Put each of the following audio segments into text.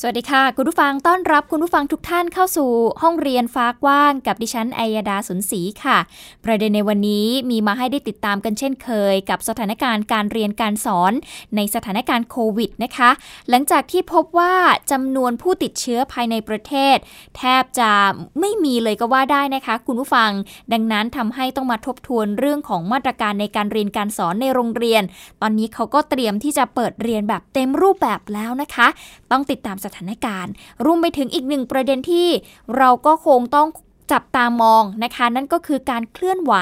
สวัสดีค่ะ คุณผู้ฟังต้อนรับคุณผู้ฟังทุกท่านเข้าสู่ห้องเรียนฟ้ากว้างกับดิฉันอัยดาสุนศรีค่ะ ประเด็นในวันนี้มีมาให้ได้ติดตามกันเช่นเคย กับสถานการณ์การเรียนการสอนในสถานการณ์โควิดนะคะ หลังจากที่พบว่าจำนวนผู้ติดเชื้อภายในประเทศ แทบจะไม่มีเลยก็ว่าได้นะคะ คุณผู้ฟัง ดังนั้นทำให้ต้องมาทบทวนเรื่องของมาตรการในการเรียนการสอนในโรงเรียน ตอนนี้เขาก็เตรียมที่จะเปิดเรียนแบบเต็มรูปแบบแล้วนะคะ ต้องติดตามสถานการณ์ รวมไปถึงอีกหนึ่งประเด็นที่เราก็คงต้องจับตามองนะคะนั่นก็คือการเคลื่อนไหว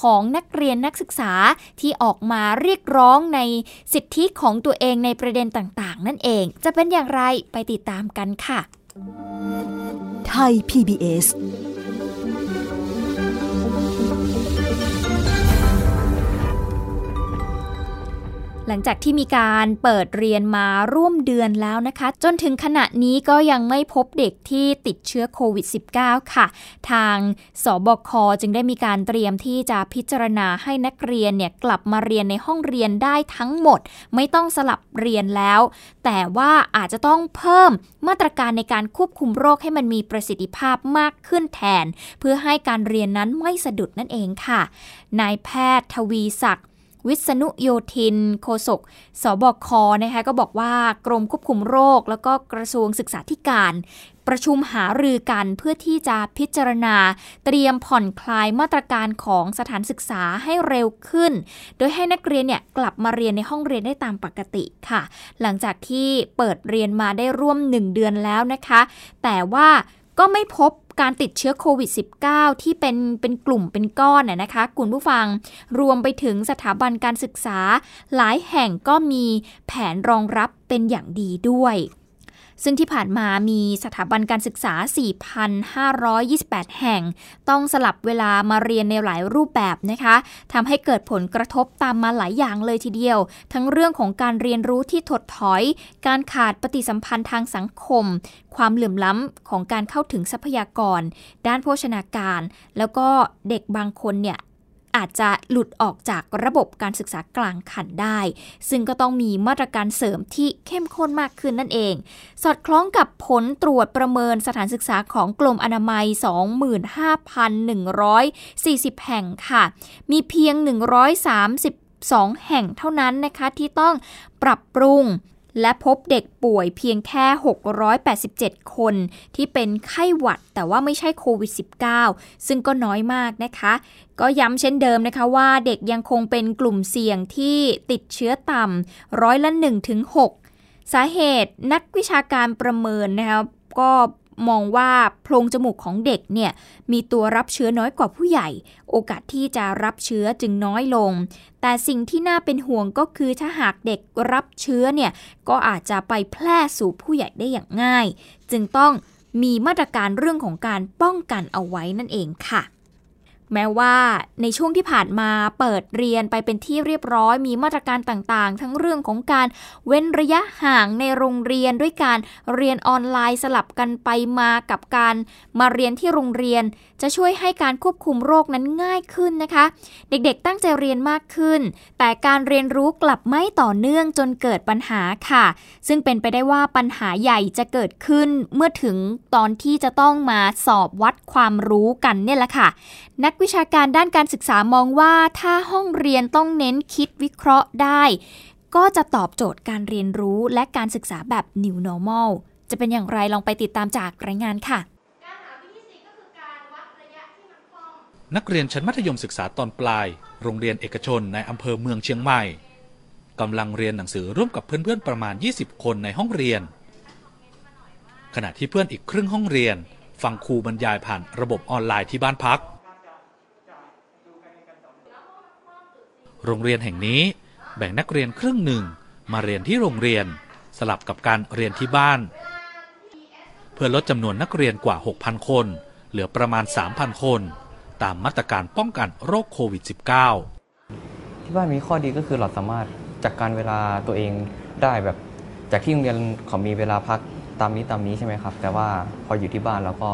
ของนักเรียนนักศึกษาที่ออกมาเรียกร้องในสิทธิของตัวเองในประเด็นต่างๆ นั่นเอง จะเป็นอย่างไรไปติดตามกันค่ะ ไทย PBS หลังจากที่มีการเปิดเรียนมาร่วมเดือนแล้วนะคะ จนถึงขณะนี้ก็ยังไม่พบเด็กที่ติดเชื้อโควิด -19 ค่ะ ทางสบคจึงได้มีการเตรียมที่จะพิจารณาให้นักเรียนเนี่ยกลับมาเรียนในห้องเรียนได้ทั้งหมด ไม่ต้องสลับเรียนแล้ว แต่ว่าอาจจะต้องเพิ่มมาตรการในการควบคุมโรคให้มันมีประสิทธิภาพมากขึ้นแทน เพื่อให้การเรียนนั้นไม่สะดุดนั่นเองค่ะนายแพทย์ทวีศักดิ์ วิษณุโยธิน โฆษกสบคนะคะก็บอกว่ากรมควบคุมโรค แล้วก็กระทรวงศึกษาธิการ ประชุมหารือกันเพื่อที่จะพิจารณา เตรียมผ่อนคลายมาตรการของสถานศึกษาให้เร็วขึ้น โดยให้นักเรียนเนี่ยกลับมาเรียนในห้องเรียนได้ตามปกติค่ะ หลังจากที่เปิดเรียนมาได้ร่วม 1 เดือนแล้วนะคะ แต่ว่าก็ไม่พบ การติดเชื้อโควิด -19 ที่เป็นเป็นกลุ่มเป็นก้อนน่ยนะคะคุณผู้ฟังรวมไปถึงสถาบันการศึกษา หลายแห่งก็มีแผนรองรับเป็นอย่างดีด้วย ซึ่งที่ผ่านมามีสถาบันการศึกษา 4,528 แห่ง ต้องสลับเวลามาเรียนในหลายรูปแบบนะคะทำให้เกิดผลกระทบตามมาหลายอย่างเลยทีเดียว ทั้งเรื่องของการเรียนรู้ที่ถดถอย การขาดปฏิสัมพันธ์ทางสังคม ความเหลื่อมล้ำของการเข้าถึงทรัพยากร ด้านโภชนาการ แล้วก็เด็กบางคนเนี่ย อาจจะหลุดออกจากระบบการศึกษากลางขันได้ ซึ่งก็ต้องมีมาตรการเสริมที่เข้มข้นมากขึ้นนั่นเอง สอดคล้องกับผลตรวจประเมินสถานศึกษาของกรมอนามัย 25,140 แห่งค่ะ มีเพียง 132แห่งเท่านั้นนะคะที่ต้องปรับปรุง และพบเด็กป่วยเพียงแค่ 687 คนที่เป็นไข้หวัดแต่ว่าไม่ใช่โควิด -19 ซึ่งก็น้อยมากนะคะ ก็ย้ำเช่นเดิมนะคะว่าเด็กยังคงเป็นกลุ่มเสี่ยงที่ติดเชื้อต่ำร้อยละ1ถึง6สาเหตุนักวิชาการประเมินนะคะก็ มองว่าโพรงจมูกของเด็กเนี่ยมีตัวรับเชื้อน้อยกว่าผู้ใหญ่ โอกาสที่จะรับเชื้อจึงน้อยลง แต่สิ่งที่น่าเป็นห่วงก็คือถ้าหากเด็กรับเชื้อเนี่ยก็อาจจะไปแพร่สู่ผู้ใหญ่ได้อย่างง่าย จึงต้องมีมาตรการเรื่องของการป้องกันเอาไว้นั่นเองค่ะ แม้ว่าในช่วงที่ผ่านมาเปิดเรียนไปเป็นที่เรียบร้อย มีมาตรการต่างๆ ทั้งเรื่องของการเว้นระยะห่างในโรงเรียนด้วยการเรียนออนไลน์สลับกันไปมากับการมาเรียนที่โรงเรียน จะช่วยให้การควบคุมโรคนั้นง่ายขึ้นนะคะ เด็กๆตั้งใจเรียนมากขึ้น แต่การเรียนรู้กลับไม่ต่อเนื่องจนเกิดปัญหาค่ะ ซึ่งเป็นไปได้ว่าปัญหาใหญ่จะเกิดขึ้นเมื่อถึงตอนที่จะต้องมาสอบวัดความรู้กันเนี่ยแหละค่ะ นักวิชาการด้านการศึกษามองว่าถ้าห้องเรียนต้องเน้นคิดวิเคราะห์ได้ ก็จะตอบโจทย์การเรียนรู้และการศึกษาแบบ New Normal จะเป็นอย่างไรลองไปติดตามจากรายงานค่ะ นักเรียนชั้นมัธยมศึกษาตอนปลาย โรงเรียนเอกชนในอำเภอเมืองเชียงใหม่กำลังเรียนหนังสือร่วมกับเพื่อนๆประมาณ 20 คนในห้องเรียน ขณะที่เพื่อนอีกครึ่งห้องเรียน ฟังครูบรรยายผ่านระบบออนไลน์ที่บ้านพัก โรงเรียนแห่งนี้แบ่งนักเรียนครึ่งหนึ่งมาเรียนที่โรงเรียนสลับกับการเรียนที่บ้าน เพื่อลดจำนวนนักเรียนกว่า 6,000 คน เหลือประมาณ 3,000 คน ตามมาตรการป้องกันโรคโควิด -19 ที่บ้านมีข้อดีก็คือเราสามารถจัดการเวลาตัวเองได้แบบจากที่โรงเรียนเขามีเวลาพักตามนี้ตามนี้ใช่ไหมครับ แต่ว่าพออยู่ที่บ้านเราก็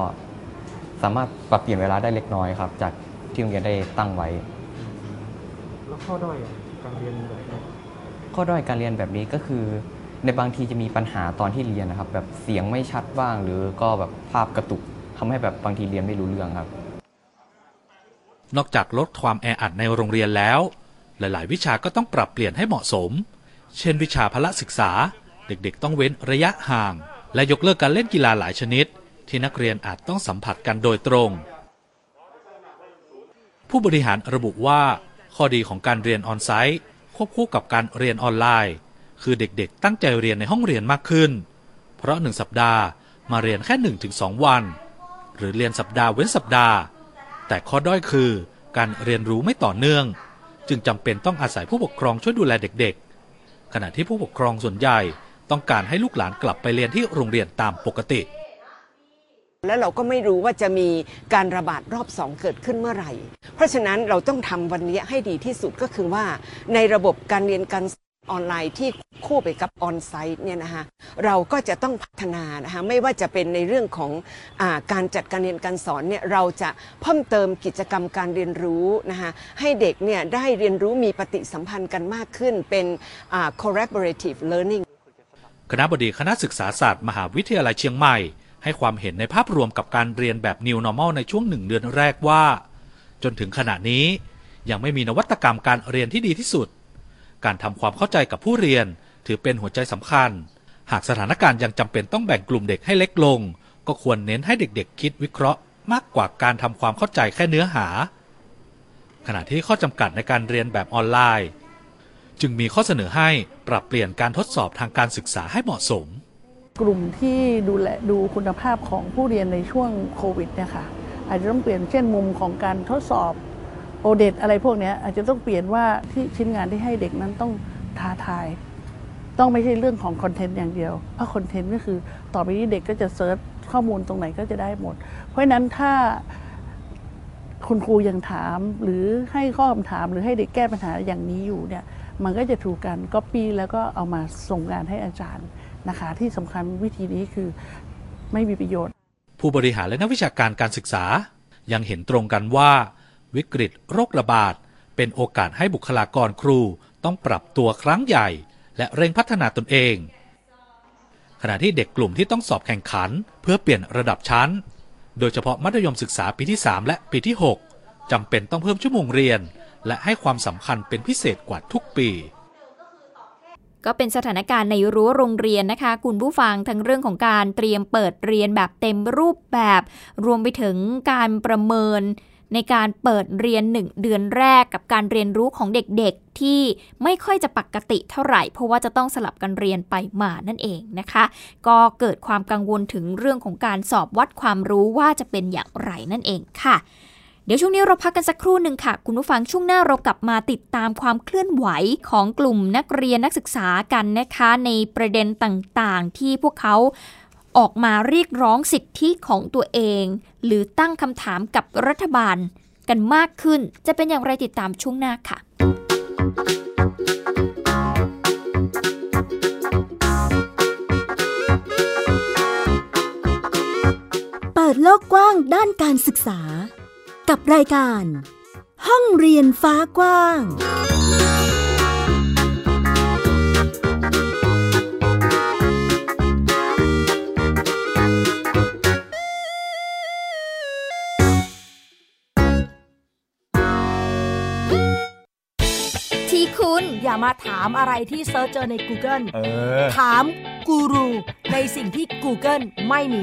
สามารถปรับเปลี่ยนเวลาได้เล็กน้อยครับ จากที่โรงเรียนได้ตั้งไว้ แล้วข้อด้อยอะการเรียนแบบนี้ข้อด้อยการเรียนแบบนี้ก็คือ ในบางทีจะมีปัญหาตอนที่เรียนนะครับ แบบเสียงไม่ชัดบ้าง หรือก็แบบภาพกระตุกทำให้แบบบางทีเรียนไม่รู้เรื่องครับ นอกจากลดความแออัดในโรงเรียนแล้ว หลาย ๆ วิชาก็ต้องปรับเปลี่ยนให้เหมาะสม เช่น วิชาพละศึกษา เด็ก ๆ ต้องเว้นระยะห่าง และยกเลิกการเล่นกีฬาหลายชนิด ที่นักเรียนอาจต้องสัมผัสกันโดยตรง ผู้บริหารระบุว่า ข้อดีของการเรียนออนไซต์ควบคู่กับการเรียนออนไลน์ คือเด็กๆ ตั้งใจเรียนในห้องเรียนมากขึ้น เพราะหนึ่งสัปดาห์มาเรียนแค่ 1-2 วัน หรือเรียนสัปดาห์เว้นสัปดาห์ แต่ข้อด้อยคือการเรียนรู้ไม่ต่อเนื่อง จึงจำเป็นต้องอาศัยผู้ปกครองช่วยดูแลเด็กๆ ขณะที่ผู้ปกครองส่วนใหญ่ต้องการให้ลูกหลานกลับไปเรียนที่โรงเรียนตามปกติ แล้วเราก็ไม่รู้ว่าจะมีการระบาดรอบสองเกิดขึ้นเมื่อไหร่ เพราะฉะนั้นเราต้องทำวันนี้ให้ดีที่สุดก็คือว่า ในระบบการเรียนการสอนออนไลน์ที่คู่ไปกับออนไซต์เนี่ยนะคะเราก็จะต้องพัฒนานะคะไม่ว่าจะเป็นในเรื่องของอาการจัดการเรียนการสอนเนี่ยเราจะเพิ่มเติมกิจกรรมการเรียนรู้นะคะให้เด็กเนี่ยได้เรียนรู้มีปฏิสัมพันธ์กันมากขึ้นเป็นอ่า collaborative learning คณะบดีคณะศึกษาศาสตร์ มหาวิทยาลัยเชียงใหม่ ให้ความเห็นในภาพรวมกับการเรียนแบบ New Normal ในช่วงหนึ่งเดือนแรกว่า จนถึงขณะนี้ยังไม่มีนวัตกรรมการเรียนที่ดีที่สุด การทำความเข้าใจกับผู้เรียนถือเป็นหัวใจสำคัญ หากสถานการณ์ยังจำเป็นต้องแบ่งกลุ่มเด็กให้เล็กลง ก็ควรเน้นให้เด็กๆ คิดวิเคราะห์ มากกว่าการทำความเข้าใจแค่เนื้อหา ขณะที่ข้อจำกัดในการเรียนแบบออนไลน์ จึงมีข้อเสนอให้ปรับเปลี่ยนการทดสอบทางการศึกษาให้เหมาะสม กลุ่มที่ดูแลดูคุณภาพของผู้เรียนในช่วงโควิดเนี่ยค่ะอาจจะต้องเปลี่ยนเช่นมุมของการทดสอบ O-NET อะไรพวกนี้อาจจะต้องเปลี่ยนว่าที่ชิ้นงานที่ให้เด็กนั้นต้องท้าทาย ต้องไม่ใช่เรื่องของ content อย่างเดียว เพราะ content ก็คือต่อไปนี้เด็กก็จะ search ข้อมูลตรงไหนก็จะได้หมด เพราะฉะนั้นถ้าคุณครูยังถามหรือให้ข้อคำถามหรือให้เด็กแก้ปัญหาอย่างนี้อยู่เนี่ยมันก็จะถูกกันก๊อปปี้แล้วก็เอามาส่งงานให้อาจารย์ นะคะ ที่สำคัญวิธีนี้คือไม่มีประโยชน์ ผู้บริหารและนักวิชาการการศึกษา ยังเห็นตรงกันว่า วิกฤตโรคระบาด เป็นโอกาสให้บุคลากรครูต้องปรับตัวครั้งใหญ่ และเร่งพัฒนาตนเอง ขณะที่เด็กกลุ่มที่ต้องสอบแข่งขัน เพื่อเปลี่ยนระดับชั้น โดยเฉพาะมัธยมศึกษาปีที่ 3 และปีที่ 6จำเป็นต้องเพิ่มชั่วโมงเรียน และให้ความสำคัญเป็นพิเศษกว่าทุกปี ก็เป็นสถานการณ์ในรั้วโรงเรียนนะคะ คุณผู้ฟังทั้งเรื่องของการเตรียมเปิดเรียนแบบเต็มรูปแบบ รวมไปถึงการประเมินในการเปิดเรียนหนึ่งเดือนแรกกับการเรียนรู้ของเด็กๆ ที่ไม่ค่อยจะปกติเท่าไหร่ เพราะว่าจะต้องสลับกันเรียนไปมานั่นเองนะคะ ก็เกิดความกังวลถึงเรื่องของการสอบวัดความรู้ว่าจะเป็นอย่างไรนั่นเองค่ะ เดี๋ยวช่วงนี้เราพักกันสักครู่หนึ่งค่ะ คุณผู้ฟังช่วงหน้าเรากลับมาติดตามความเคลื่อนไหวของกลุ่มนักเรียนนักศึกษากันนะคะ ในประเด็นต่างๆ ที่พวกเขาออกมาเรียกร้องสิทธิของตัวเอง หรือตั้งคำถามกับรัฐบาลกันมากขึ้น จะเป็นอย่างไรติดตามช่วงหน้าค่ะเปิดโลกกว้างด้านการศึกษา กับรายการ ห้องเรียนฟ้ากว้าง ที่คุณอย่ามาถามอะไรที่ search เจอใน Google เออ ถามกูรูในสิ่งที่ Google ไม่มี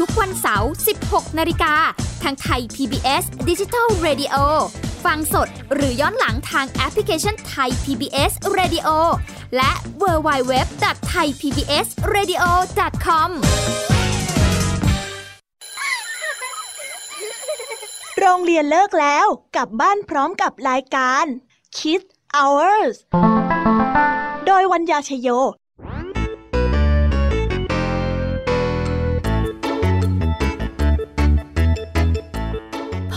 ทุกวันเสาร์ 16 นาฬิกา ทางไทย PBS Digital Radio ฟังสดหรือย้อนหลังทางแอปพลิเคชันไทย PBS Radio และ w w w t h a i PBS Radio com โรงเรียนเลิกแล้ว กลับบ้านพร้อมกับรายการ Kids Hours โดยวัญญาชยโย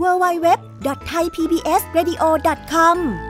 www.thaipbsradio.com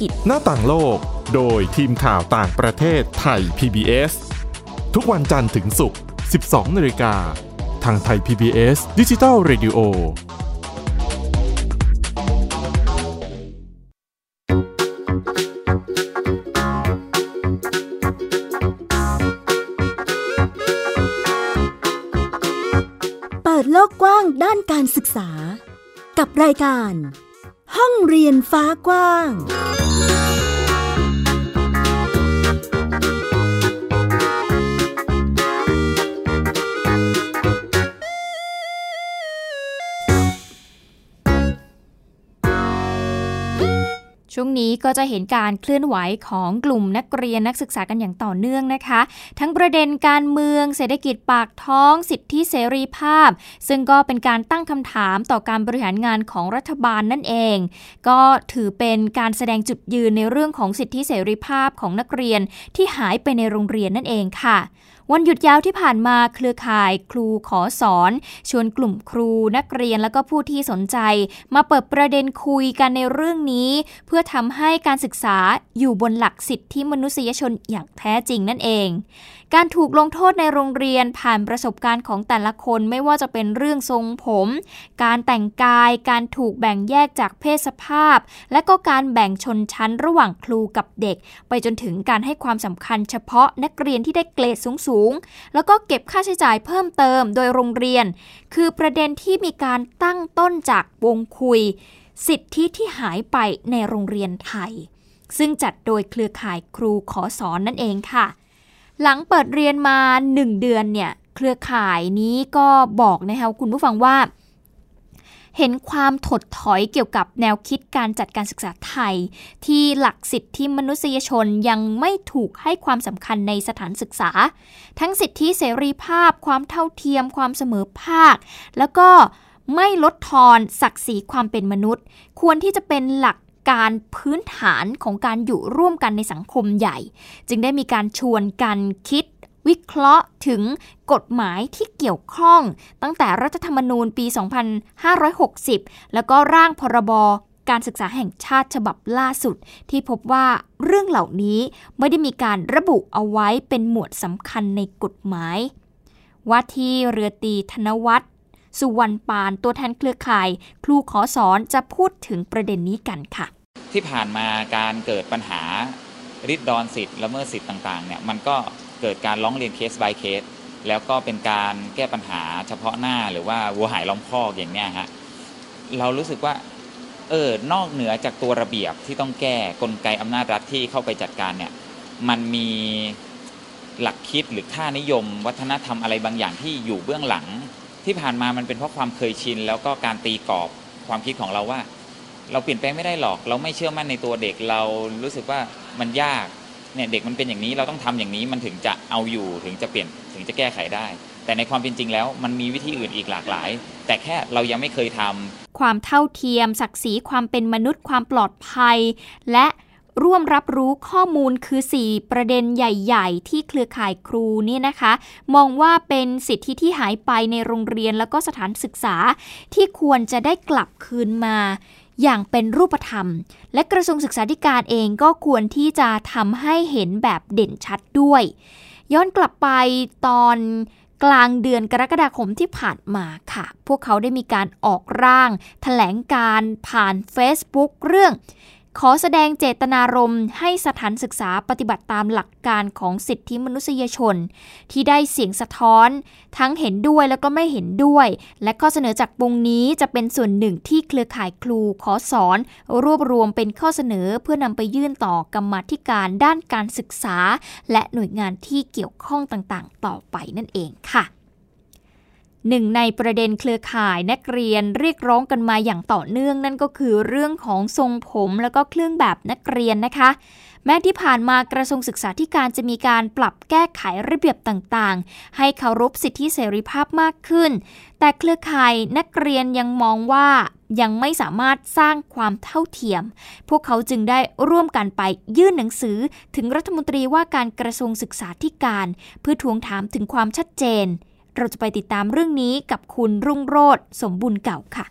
กิจ หน้าต่างโลก โดยทีมข่าวต่างประเทศไทย PBS ทุกวันจันทร์ถึงศุกร์ 12นาฬิกา ทางไทย PBS ดิจิทัล Radio เปิดโลกกว้างด้านการศึกษา กับรายการ ห้องเรียนฟ้ากว้าง ช่วงนี้ก็จะเห็นการเคลื่อนไหวของกลุ่มนักเรียนนักศึกษากันอย่างต่อเนื่องนะคะ ทั้งประเด็นการเมือง เศรษฐกิจปากท้อง สิทธิเสรีภาพ ซึ่งก็เป็นการตั้งคำถามต่อการบริหารงานของรัฐบาลนั่นเอง ก็ถือเป็นการแสดงจุดยืนในเรื่องของสิทธิเสรีภาพของนักเรียนที่หายไปในโรงเรียนนั่นเองค่ะ วันหยุดยาวที่ผ่านมาเครือข่ายครูขอสอน ชวนกลุ่มครูนักเรียนและก็ผู้ที่สนใจ มาเปิดประเด็นคุยกันในเรื่องนี้ เพื่อทำให้การศึกษาอยู่บนหลักสิทธิมนุษยชนอย่างแท้จริงนั่นเอง การถูกลงโทษในโรงเรียนผ่านประสบการณ์ของแต่ละคนไม่ว่าจะเป็นเรื่องทรงผม การแต่งกาย การถูกแบ่งแยกจากเพศสภาพ และก็การแบ่งชนชั้นระหว่างครูกับเด็ก ไปจนถึงการให้ความสำคัญเฉพาะนักเรียนที่ได้เกรดสูงๆ แล้วก็เก็บค่าใช้จ่ายเพิ่มเติมโดยโรงเรียน คือประเด็นที่มีการตั้งต้นจากวงคุย สิทธิที่หายไปในโรงเรียนไทย ซึ่งจัดโดยเครือข่ายครูขอสอนนั่นเองค่ะ หลังเปิดเรียนมา 1 เดือนเนี่ย เครือข่ายนี้ก็บอกนะคะคุณผู้ฟังว่า เห็นความถดถอยเกี่ยวกับแนวคิดการจัดการศึกษาไทย ที่หลักสิทธิมนุษยชนยังไม่ถูกให้ความสำคัญในสถานศึกษา ทั้งสิทธิเสรีภาพ ความเท่าเทียม ความเสมอภาค แล้วก็ไม่ลดทอนศักดิ์ศรีความเป็นมนุษย์ ควรที่จะเป็นหลัก การพื้นฐานของการอยู่ร่วมกันในสังคมใหญ่ จึงได้มีการชวนกันคิดวิเคราะห์ถึงกฎหมายที่เกี่ยวข้อง ตั้งแต่รัฐธรรมนูญปี 2560 แล้วก็ร่างพรบการศึกษาแห่งชาติฉบับล่าสุด ที่พบว่าเรื่องเหล่านี้ไม่ได้มีการระบุเอาไว้เป็นหมวดสำคัญในกฎหมาย ว่าที่เรือตีธนวัฒน์ สุวรรณปาน ตัวแทนเครือข่าย ครูขอสอนจะพูดถึงประเด็นนี้กันค่ะ ที่ผ่านมาการเกิดปัญหาริดรอนสิทธิ์ละเมิดสิทธิ์ต่างๆเนี่ยมันก็เกิดการร้องเรียนเคส by เคส แล้วก็เป็นการแก้ปัญหาเฉพาะหน้าหรือว่าวัวหายล้อมคอกอย่างเนี้ยฮะเรารู้สึกว่าเออนอกเหนือจากตัวระเบียบที่ต้องแก้กลไกอำนาจรัฐที่เข้าไปจัดการเนี่ยมันมีหลักคิดหรือค่านิยม วัฒนธรรมอะไรบางอย่างที่อยู่เบื้องหลัง ที่ผ่านมามันเป็นเพราะความเคยชิน แล้วก็การตีกรอบความคิดของเราว่า เราเปลี่ยนแปลงไม่ได้หรอก เราไม่เชื่อมั่นในตัวเด็กเรารู้สึกว่ามันยากเนี่ยเด็กมันเป็นอย่างนี้เราต้องทำอย่างนี้มันถึงจะเอาอยู่ถึงจะเปลี่ยนถึงจะแก้ไขได้ แต่ในความเป็นจริงแล้ว มันมีวิธีอื่นอีกหลากหลาย แต่แค่เรายังไม่เคยทำความเท่าเทียม ศักดิ์ศรีความเป็นมนุษย์ความปลอดภัย และ ร่วมรับรู้ข้อมูลคือ 4 ประเด็นใหญ่ ๆ ที่เครือข่ายครูนี่นะคะ มองว่าเป็นสิทธิที่หายไปในโรงเรียนแล้วก็สถานศึกษา ที่ควรจะได้กลับคืนมา อย่างเป็นรูปธรรม และกระทรวงศึกษาธิการเองก็ควรที่จะทำให้เห็นแบบเด่นชัดด้วย ย้อนกลับไปตอนกลางเดือนกรกฎาคมที่ผ่านมาค่ะ พวกเขาได้มีการออกร่างถแถลงการผ่าน Facebook เรื่อง ขอแสดงเจตนารมณ์ให้สถานศึกษาปฏิบัติตามหลักการของสิทธิมนุษยชน ที่ได้เสียงสะท้อน ทั้งเห็นด้วยแล้วก็ไม่เห็นด้วย และข้อเสนอจากวงนี้จะเป็นส่วนหนึ่งที่เครือข่ายครูขอสอน รวบรวมเป็นข้อเสนอเพื่อนำไปยื่นต่อกรรมธิการด้านการศึกษา และหน่วยงานที่เกี่ยวข้องต่างๆ ต่อไปนั่นเองค่ะ หนึ่งในประเด็นเครือข่ายนักเรียนเรียกร้องกันมาอย่างต่อเนื่องนั่นก็คือเรื่องของทรงผมแล้วก็เครื่องแบบนักเรียนนะคะ แม้ที่ผ่านมากระทรวงศึกษาธิการจะมีการปรับแก้ไขระเบียบต่างๆ ให้เคารพสิทธิเสรีภาพมากขึ้น แต่เครือข่ายนักเรียนยังมองว่ายังไม่สามารถสร้างความเท่าเทียม พวกเขาจึงได้ร่วมกันไปยื่นหนังสือถึงรัฐมนตรีว่าการกระทรวงศึกษาธิการ เพื่อทวงถามถึงความชัดเจน เราจะไปติดตามเรื่องนี้กับคุณรุ่งโรธสมบุญเก่าค่ะ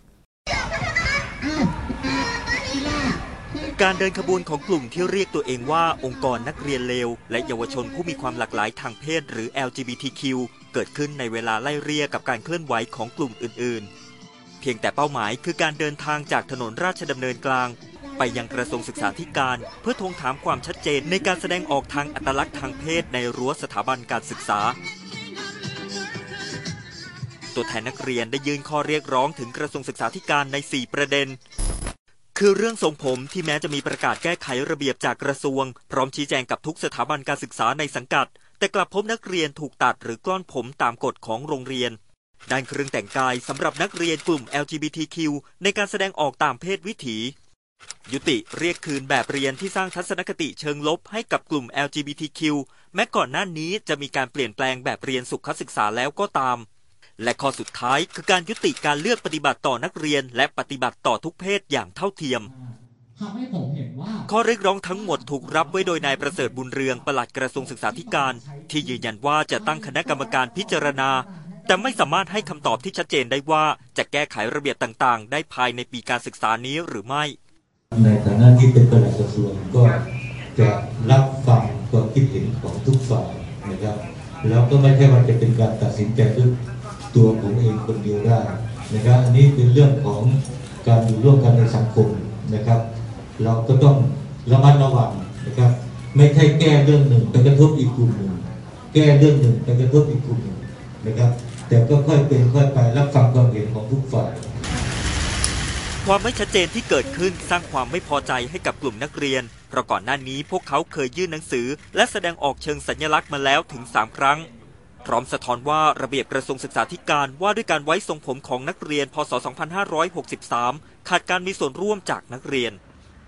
การเดินขบวนของกลุ่มที่เรียกตัวเองว่าองค์กรนักเรียนเลว และเยาวชนผู้มีความหลากหลายทางเพศหรือ LGBTQ เกิดขึ้นในเวลาไล่เรียกกับการเคลื่อนไหวของกลุ่มอื่น ๆ เพียงแต่เป้าหมายคือการเดินทางจากถนนราชดำเนินกลางไปยังกระทรวงศึกษาธิการเพื่อทวงถามความชัดเจนในการแสดงออกทางอัตลักษณ์ทางเพศในรั้วสถาบันการศึกษา ตัวแทนนักเรียนได้ยื่นข้อเรียกร้องถึงกระทรวงศึกษาธิการใน 4 ประเด็น คือเรื่องทรงผมที่แม้จะมีประกาศแก้ไขระเบียบจากกระทรวง พร้อมชี้แจงกับทุกสถาบันการศึกษาในสังกัด แต่กลับพบนักเรียนถูกตัดหรือกล้อนผมตามกฎของโรงเรียนด้านเครื่องแต่งกายสำหรับนักเรียนกลุ่ม LGBTQ ในการแสดงออกตามเพศวิถี ยุติเรียกคืนแบบเรียนที่สร้างทัศนคติเชิงลบให้กับกลุ่ม LGBTQ แม้ก่อนหน้านี้จะมีการเปลี่ยนแปลงแบบเรียนสุขศึกษาแล้วก็ตาม และข้อสุดท้ายคือการยุติการเลือกปฏิบัติต่อนักเรียน และปฏิบัติต่อทุกเพศอย่างเท่าเทียมข้อเรียกร้องทั้งหมดถูกรับไว้โดยนายประเสริฐบุญเรืองปลัดกระทรวงศึกษาธิการ ที่ยืนยันว่าจะตั้งคณะกรรมการพิจารณา แต่ไม่สามารถให้คำตอบที่ชัดเจนได้ว่าจะแก้ไขระเบียบต่างๆ ได้ภายในปีการศึกษานี้หรือไม่ ในฐานะที่เป็นปลัดกระทรวงก็จะรับฟังความคิดเห็นของทุกฝ่ายนะครับแล้วก็ไม่ใช่ว่าจะเป็นการตัดสินใจด้วย ตัวผมเองคนเดียวได้นะครับอันนี้เป็นเรื่องของการอยู่ร่วมกันในสังคมนะครับ เราก็ต้องระมัดระวังนะครับ ไม่ใช่แก้เรื่องหนึ่งไปกระทบอีกกลุ่มหนึ่งแก้เรื่องหนึ่งไปกระทบอีกกลุ่มหนึ่งนะครับ แต่ก็ค่อยเป็นค่อยไปรับฟังความเห็นของทุกฝ่ายความไม่ชัดเจนที่เกิดขึ้นสร้างความไม่พอใจให้กับกลุ่มนักเรียน เพราะก่อนหน้านี้พวกเขาเคยยื่นหนังสือ และแสดงออกเชิงสัญลักษณ์มาแล้วถึง 3 ครั้ง พร้อมสะท้อนว่าระเบียบกระทรวงศึกษาธิการว่าด้วยการไว้ทรงผมของนักเรียน พศ 2563 ขาดการมีส่วนร่วมจากนักเรียน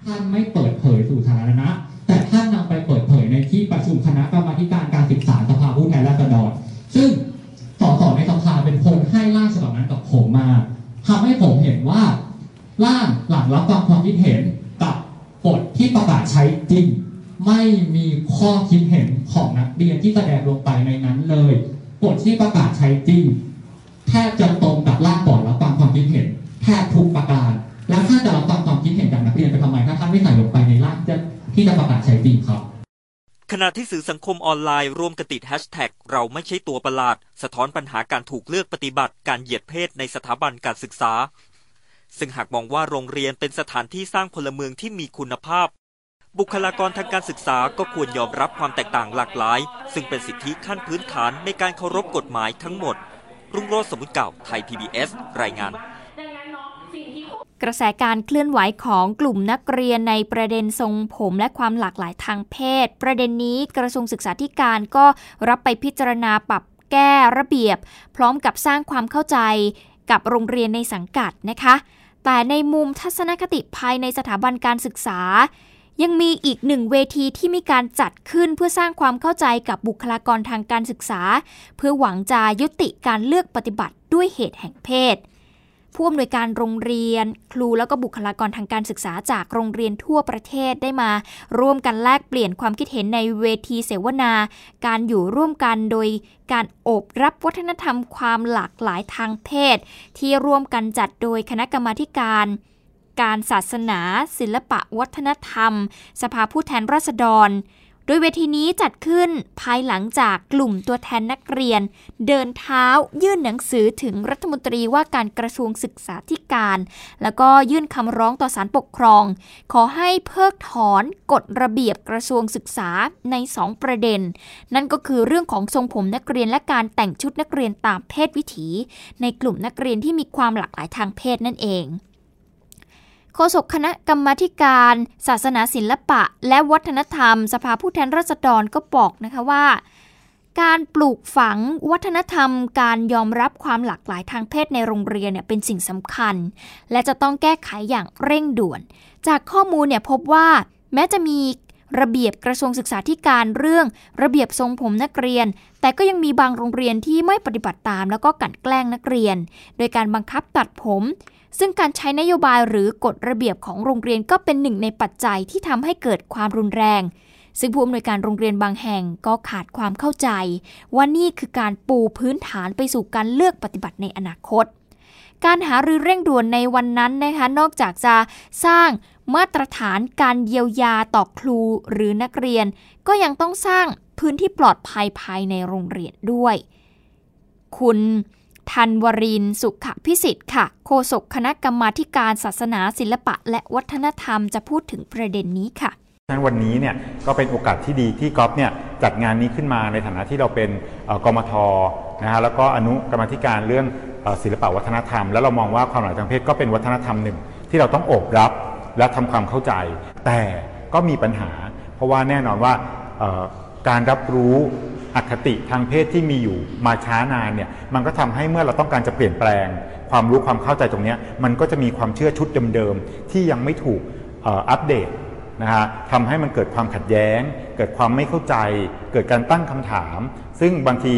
ท่านไม่เปิดเผยสู่สาธารณะ แต่ท่านนำไปเปิดเผยในที่ประชุมคณะกรรมาการการศึกษาสภาผู้แทนราษฎร ซึ่งสสในสภาเป็นคนให้ร่างฉบับนั้นกับผมมาทำให้ผมเห็นว่าร่างหลังรับฟังความคิดเห็นกับกฎที่ประกาศใช้จริง ไม่มีข้อคิดเห็นของนักเรียนที่แสดงลงไปในนั้นเลยกฎที่ประกาศใช้จริงแทบจะตรงกับร่างก่อนรับฟังความคิดเห็นแทบทุกประการ แล้วถ้าจะรับฟังความคิดเห็นจากนักเรียนไปทำไมถ้าท่านไม่ใส่ลงไปในร่างที่จะประกาศใช้จริงครับขณะที่สื่อสังคมออนไลน์ร่วมกระติดแฮชแท็กเราไม่ใช่ตัวประหลาด สะท้อนปัญหาการถูกเลือกปฏิบัติการเหยียดเพศในสถาบันการศึกษา ซึ่งหากมองว่าโรงเรียนเป็นสถานที่สร้างพลเมืองที่มีคุณภาพ บุคลากรทางการศึกษาก็ควรยอมรับความแตกต่างหลากหลาย ซึ่งเป็นสิทธิขั้นพื้นฐานในการเคารพกฎหมายทั้งหมด รุ่งโรจน์สมุทรเก่าไทย PBS รายงานกระแสการเคลื่อนไหวของกลุ่มนักเรียนในประเด็นทรงผมและความหลากหลายทางเพศ ประเด็นนี้กระทรวงศึกษาธิการก็รับไปพิจารณาปรับแก้ระเบียบ พร้อมกับสร้างความเข้าใจกับโรงเรียนในสังกัดนะคะ แต่ในมุมทัศนคติภายในสถาบันการศึกษา ยังมีอีกหนึ่งเวทีที่มีการจัดขึ้นเพื่อสร้างความเข้าใจกับบุคลากรทางการศึกษา เพื่อหวังจะยุติการเลือกปฏิบัติด้วยเหตุแห่งเพศ ผู้อำนวยการโรงเรียน ครูแล้วก็บุคลากรทางการศึกษาจากโรงเรียนทั่วประเทศได้มา ร่วมกันแลกเปลี่ยนความคิดเห็นในเวทีเสวนา การอยู่ร่วมกันโดยการโอบรับวัฒนธรรมความหลากหลายทางเพศ ที่ร่วมกันจัดโดยคณะกรรมาการ การศาสนา ศิลปะวัฒนธรรม สภาผู้แทนราษฎร โดยเวทีนี้จัดขึ้นภายหลังจากกลุ่มตัวแทนนักเรียน เดินเท้ายื่นหนังสือถึงรัฐมนตรีว่าการกระทรวงศึกษาธิการ แล้วก็ยื่นคำร้องต่อศาลปกครอง ขอให้เพิกถอนกฎระเบียบกระทรวงศึกษาใน 2 ประเด็น นั่นก็คือเรื่องของทรงผมนักเรียนและการแต่งชุดนักเรียนตามเพศวิถี ในกลุ่มนักเรียนที่มีความหลากหลายทางเพศนั่นเอง โฆษกคณะกรรมาการ ศาสนาศิลปะ และวัฒนธรรม สภาผู้แทนราษฎรก็บอกนะคะว่า การปลูกฝังวัฒนธรรม การยอมรับความหลากหลายทางเพศในโรงเรียนเนี่ยเป็นสิ่งสำคัญ และจะต้องแก้ไขอย่างเร่งด่วน จากข้อมูลเนี่ยพบว่าแม้จะมีระเบียบกระทรวงศึกษาธิการเรื่อง ระเบียบทรงผมนักเรียน แต่ก็ยังมีบางโรงเรียนที่ไม่ปฏิบัติตามแล้วก็กัดแกล้งนักเรียน โดยการบังคับตัดผม ซึ่งการใช้นโยบายหรือกฎระเบียบของโรงเรียนก็เป็นหนึ่งในปัจจัยที่ทำให้เกิดความรุนแรง ซึ่งผู้อำนวยการโรงเรียนบางแห่งก็ขาดความเข้าใจ ว่านี่คือการปูพื้นฐานไปสู่การเลือกปฏิบัติในอนาคต การหารือเร่งด่วนในวันนั้นนะคะนอกจากจะสร้างมาตรฐานการเยียวยาต่อครูหรือนักเรียน ก็ยังต้องสร้างพื้นที่ปลอดภัยภายในโรงเรียนด้วย คุณ ธันวรินสุขพิสิทธิ์ค่ะ โฆษกคณะกรรมาการศาสนาศิลปะ และวัฒนธรรมจะพูดถึงประเด็นนี้ค่ะฉะนั้นวันนี้เนี่ยก็เป็นโอกาสที่ดีที่ก๊อฟเนี่ยจัดงานนี้ขึ้นมาในฐานะที่เราเป็นกมทนะฮะแล้วก็อนุกรรมธิการเรื่องศิลปะวัฒนธรรม แล้วเรามองว่าความหลากหลายทางเพศก็เป็นวัฒนธรรมหนึ่ง ที่เราต้องโอบรับและทำความเข้าใจ แต่ก็มีปัญหา เพราะว่าแน่นอนว่าการรับรู้ อคติทางเพศที่มีอยู่มาช้านานเนี่ยมันก็ทำให้เมื่อเราต้องการจะเปลี่ยนแปลง ความรู้ความเข้าใจตรงนี้มันก็จะมีความเชื่อชุดเดิมๆที่ยังไม่ถูกอัปเดตนะฮะทำให้มันเกิดความขัดแย้ง เกิดความไม่เข้าใจ เกิดการตั้งคำถาม ซึ่งบางที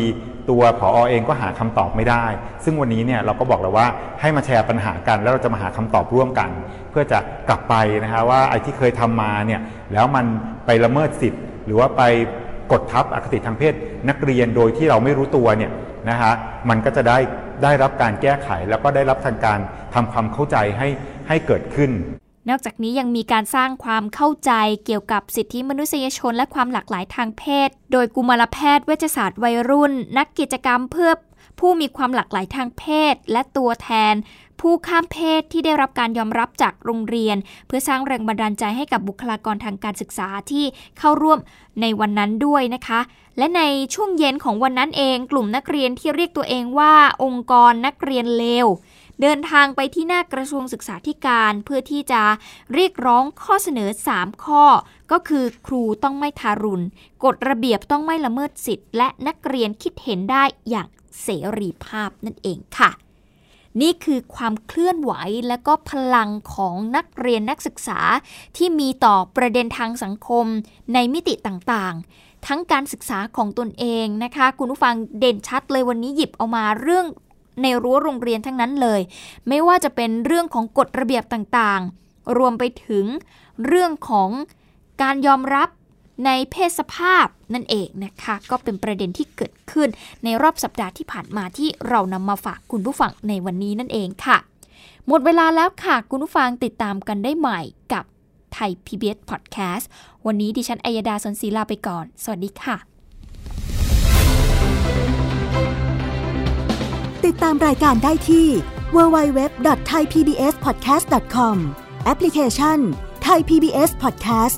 ตัวผออเองก็หาคำตอบไม่ได้ ซึ่งวันนี้เนี่ยเราก็บอกแล้วว่าให้มาแชร์ปัญหากันแล้วเราจะมาหาคำตอบร่วมกัน เพื่อจะกลับไปนะฮะว่าไอ้ที่เคยทำมาเนี่ยแล้วมันไปละเมิดสิทธิ์ หรือว่าไป กดทับอคติทางเพศนักเรียนโดยที่เราไม่รู้ตัวเนี่ยนะฮะมันก็จะได้ได้รับการแก้ไขแล้วก็ได้รับทางการทำความเข้าใจให้ให้เกิดขึ้น นอกจากนี้ยังมีการสร้างความเข้าใจเกี่ยวกับสิทธิมนุษยชนและความหลากหลายทางเพศ โดยกุมารแพทย์เวชศาสตร์วัยรุ่น นักกิจกรรมเพื่อผู้มีความหลากหลายทางเพศ และตัวแทน ผู้ข้ามเพศที่ได้รับการยอมรับจากโรงเรียน เพื่อสร้างแรงบันดาลใจให้กับบุคลากรทางการศึกษาที่เข้าร่วมในวันนั้นด้วยนะคะ และในช่วงเย็นของวันนั้นเอง กลุ่มนักเรียนที่เรียกตัวเองว่าองค์กรนักเรียนเลวเดินทางไปที่หน้ากระทรวงศึกษาธิการเพื่อที่จะเรียกร้องข้อเสนอ 3 ข้อ ก็คือครูต้องไม่ทารุณ กฎระเบียบต้องไม่ละเมิดสิทธิ์ และนักเรียนคิดเห็นได้อย่างเสรีภาพนั่นเองค่ะ นี่คือความเคลื่อนไหวและก็พลังของนักเรียนนักศึกษาที่มีต่อประเด็นทางสังคมในมิติต่างๆ ทั้งการศึกษาของตนเองนะคะ คุณผู้ฟังเด่นชัดเลยวันนี้หยิบเอามาเรื่องในรั้วโรงเรียนทั้งนั้นเลย ไม่ว่าจะเป็นเรื่องของกฎระเบียบต่างๆ รวมไปถึงเรื่องของการยอมรับ ในเพศสภาพนั่นเองนะคะ ก็เป็นประเด็นที่เกิดขึ้นในรอบสัปดาห์ที่ผ่านมาที่เรานำมาฝากคุณผู้ฟังในวันนี้นั่นเองค่ะ หมดเวลาแล้วค่ะ คุณผู้ฟังติดตามกันได้ใหม่กับไทย PBS Podcast วันนี้ดิฉันอัยดาสนศรีลาไปก่อน สวัสดีค่ะ ติดตามรายการได้ที่ www.thaipbspodcast.com แอปพลิเคชัน Thai PBS Podcast